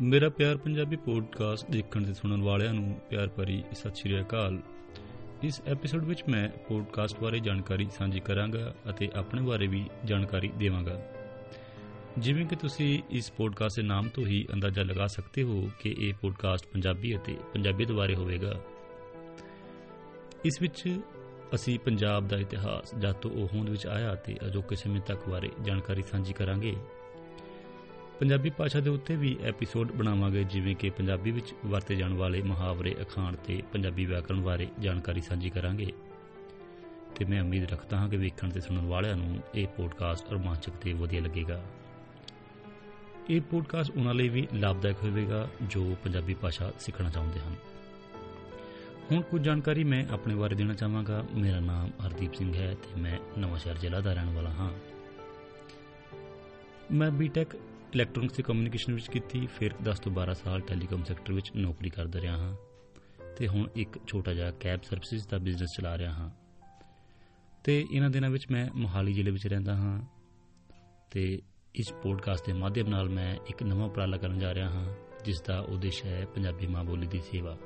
ਮੇਰਾ ਪਿਆਰ ਪੰਜਾਬੀ ਪੋਡਕਾਸਟ ਦੇਖਣ ਤੇ ਸੁਣਨ ਵਾਲਿਆਂ ਨੂੰ ਪਿਆਰ ਭਰੀ ਸਤਿ ਸ਼੍ਰੀ ਅਕਾਲ। ਇਸ ਐਪੀਸੋਡ ਵਿੱਚ ਮੈਂ ਪੋਡਕਾਸਟ ਬਾਰੇ ਜਾਣਕਾਰੀ ਸਾਂਝੀ ਕਰਾਂਗਾ ਅਤੇ ਆਪਣੇ ਬਾਰੇ ਵੀ ਜਾਣਕਾਰੀ ਦੇਵਾਂਗਾ। ਜਿਵੇਂ ਕਿ ਤੁਸੀਂ ਇਸ ਪੋਡਕਾਸਟ ਦੇ ਨਾਮ ਤੋਂ ਹੀ ਅੰਦਾਜ਼ਾ ਲਗਾ ਸਕਦੇ ਹੋ ਕਿ ਇਹ ਪੋਡਕਾਸਟ ਪੰਜਾਬੀ ਅਤੇ ਪੰਜਾਬੀਅਤ ਬਾਰੇ ਹੋਵੇਗਾ। ਇਸ ਵਿੱਚ ਅਸੀਂ ਪੰਜਾਬ ਦਾ ਇਤਿਹਾਸ ਜਦ ਤੋਂ ਉਹ ਹੋਂਦ ਵਿੱਚ ਆਇਆ ਅਤੇ ਅਜੋਕੇ ਸਮੇਂ ਤੱਕ ਬਾਰੇ ਜਾਣਕਾਰੀ ਸਾਂਝੀ ਕਰਾਂਗੇ। ਪੰਜਾਬੀ ਭਾਸ਼ਾ ਦੇ ਉੱਤੇ ਵੀ ਐਪੀਸੋਡ ਬਣਾਵਾਂਗੇ, ਜਿਵੇਂ ਕਿ ਪੰਜਾਬੀ ਵਿੱਚ ਵਰਤੇ ਜਾਣ ਵਾਲੇ ਮੁਹਾਵਰੇ, ਅਖਾਣ ਤੇ ਪੰਜਾਬੀ ਵਿਆਕਰਣ ਬਾਰੇ ਜਾਣਕਾਰੀ ਸਾਂਝੀ ਕਰਾਂਗੇ। ਤੇ ਮੈਂ ਉਮੀਦ ਰੱਖਦਾ ਹਾਂ ਕਿ ਵੇਖਣ ਤੇ ਸੁਣਨ ਵਾਲਿਆਂ ਨੂੰ ਇਹ ਪੋਡਕਾਸਟ ਰੋਮਾਂਚਕ ਤੇ ਵਧੀਆ ਲੱਗੇਗਾ। ਇਹ ਪੋਡਕਾਸਟ ਉਹਨਾਂ ਲਈ ਵੀ ਲਾਭਦਾਇਕ ਹੋਵੇਗਾ ਜੋ ਪੰਜਾਬੀ ਭਾਸ਼ਾ ਸਿੱਖਣਾ ਚਾਹੁੰਦੇ ਹਨ। ਹੁਣ ਕੁਝ ਜਾਣਕਾਰੀ ਮੈਂ ਆਪਣੇ ਬਾਰੇ ਦੇਣਾ ਚਾਹਾਂਗਾ। ਮੇਰਾ ਨਾਮ ਹਰਦੀਪ ਸਿੰਘ ਹੈ ਤੇ ਮੈਂ ਨਵਾਂਸ਼ਹਿਰ ਜ਼ਿਲ੍ਹਾ ਦਾ ਰਹਿਣ ਵਾਲਾ ਹਾਂ। ਮੈਂ ਬੀਟੈਕ ਇਲੈਕਟ੍ਰੋਨਿਕਸ ਤੇ ਕਮਿਊਨੀਕੇਸ਼ਨ ਵਿੱਚ ਕੀਤੀ, ਫਿਰ 10 ਤੋਂ 12 ਸਾਲ ਟੈਲੀਕਾਮ ਸੈਕਟਰ ਵਿੱਚ ਨੌਕਰੀ ਕਰਦਾ ਰਿਹਾ ਹਾਂ ਤੇ ਹੁਣ ਇੱਕ ਛੋਟਾ ਜਿਹਾ ਕੈਬ ਸਰਵਿਸਿਜ਼ ਦਾ ਬਿਜ਼ਨਸ ਚਲਾ ਰਿਹਾ ਹਾਂ। ਤੇ ਇਹਨਾਂ ਦਿਨਾਂ ਵਿੱਚ ਮੈਂ ਮੋਹਾਲੀ ਜ਼ਿਲ੍ਹੇ ਵਿੱਚ ਰਹਿੰਦਾ ਹਾਂ ਤੇ ਇਸ ਪੋਡਕਾਸਟ ਦੇ ਮਾਧਿਅਮ ਨਾਲ ਮੈਂ ਇੱਕ ਨਵਾਂ ਉਪਰਾਲਾ ਕਰਨ ਜਾ ਰਿਹਾ ਹਾਂ ਜਿਸ ਦਾ ਉਦੇਸ਼ ਹੈ ਪੰਜਾਬੀ ਮਾਂ ਬੋਲੀ ਦੀ ਸੇਵਾ।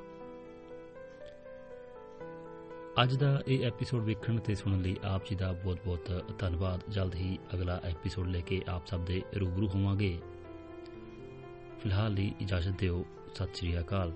ਅੱਜ ਦਾ ਇਹ ਐਪੀਸੋਡ ਵੇਖਣ ਤੇ ਸੁਣਨ ਲਈ ਆਪ ਜੀ ਦਾ ਬਹੁਤ-ਬਹੁਤ ਧੰਨਵਾਦ। ਜਲਦ ਹੀ ਅਗਲਾ ਐਪੀਸੋਡ ਲੈ ਕੇ ਆਪ ਸਭ ਦੇ ਰੂਬਰੂ ਹੋਵਾਂਗੇ। ਫਿਲਹਾਲ ਲਈ ਇਜਾਜ਼ਤ ਦਿਓ। ਸਤਿ ਸ੍ਰੀ ਅਕਾਲ।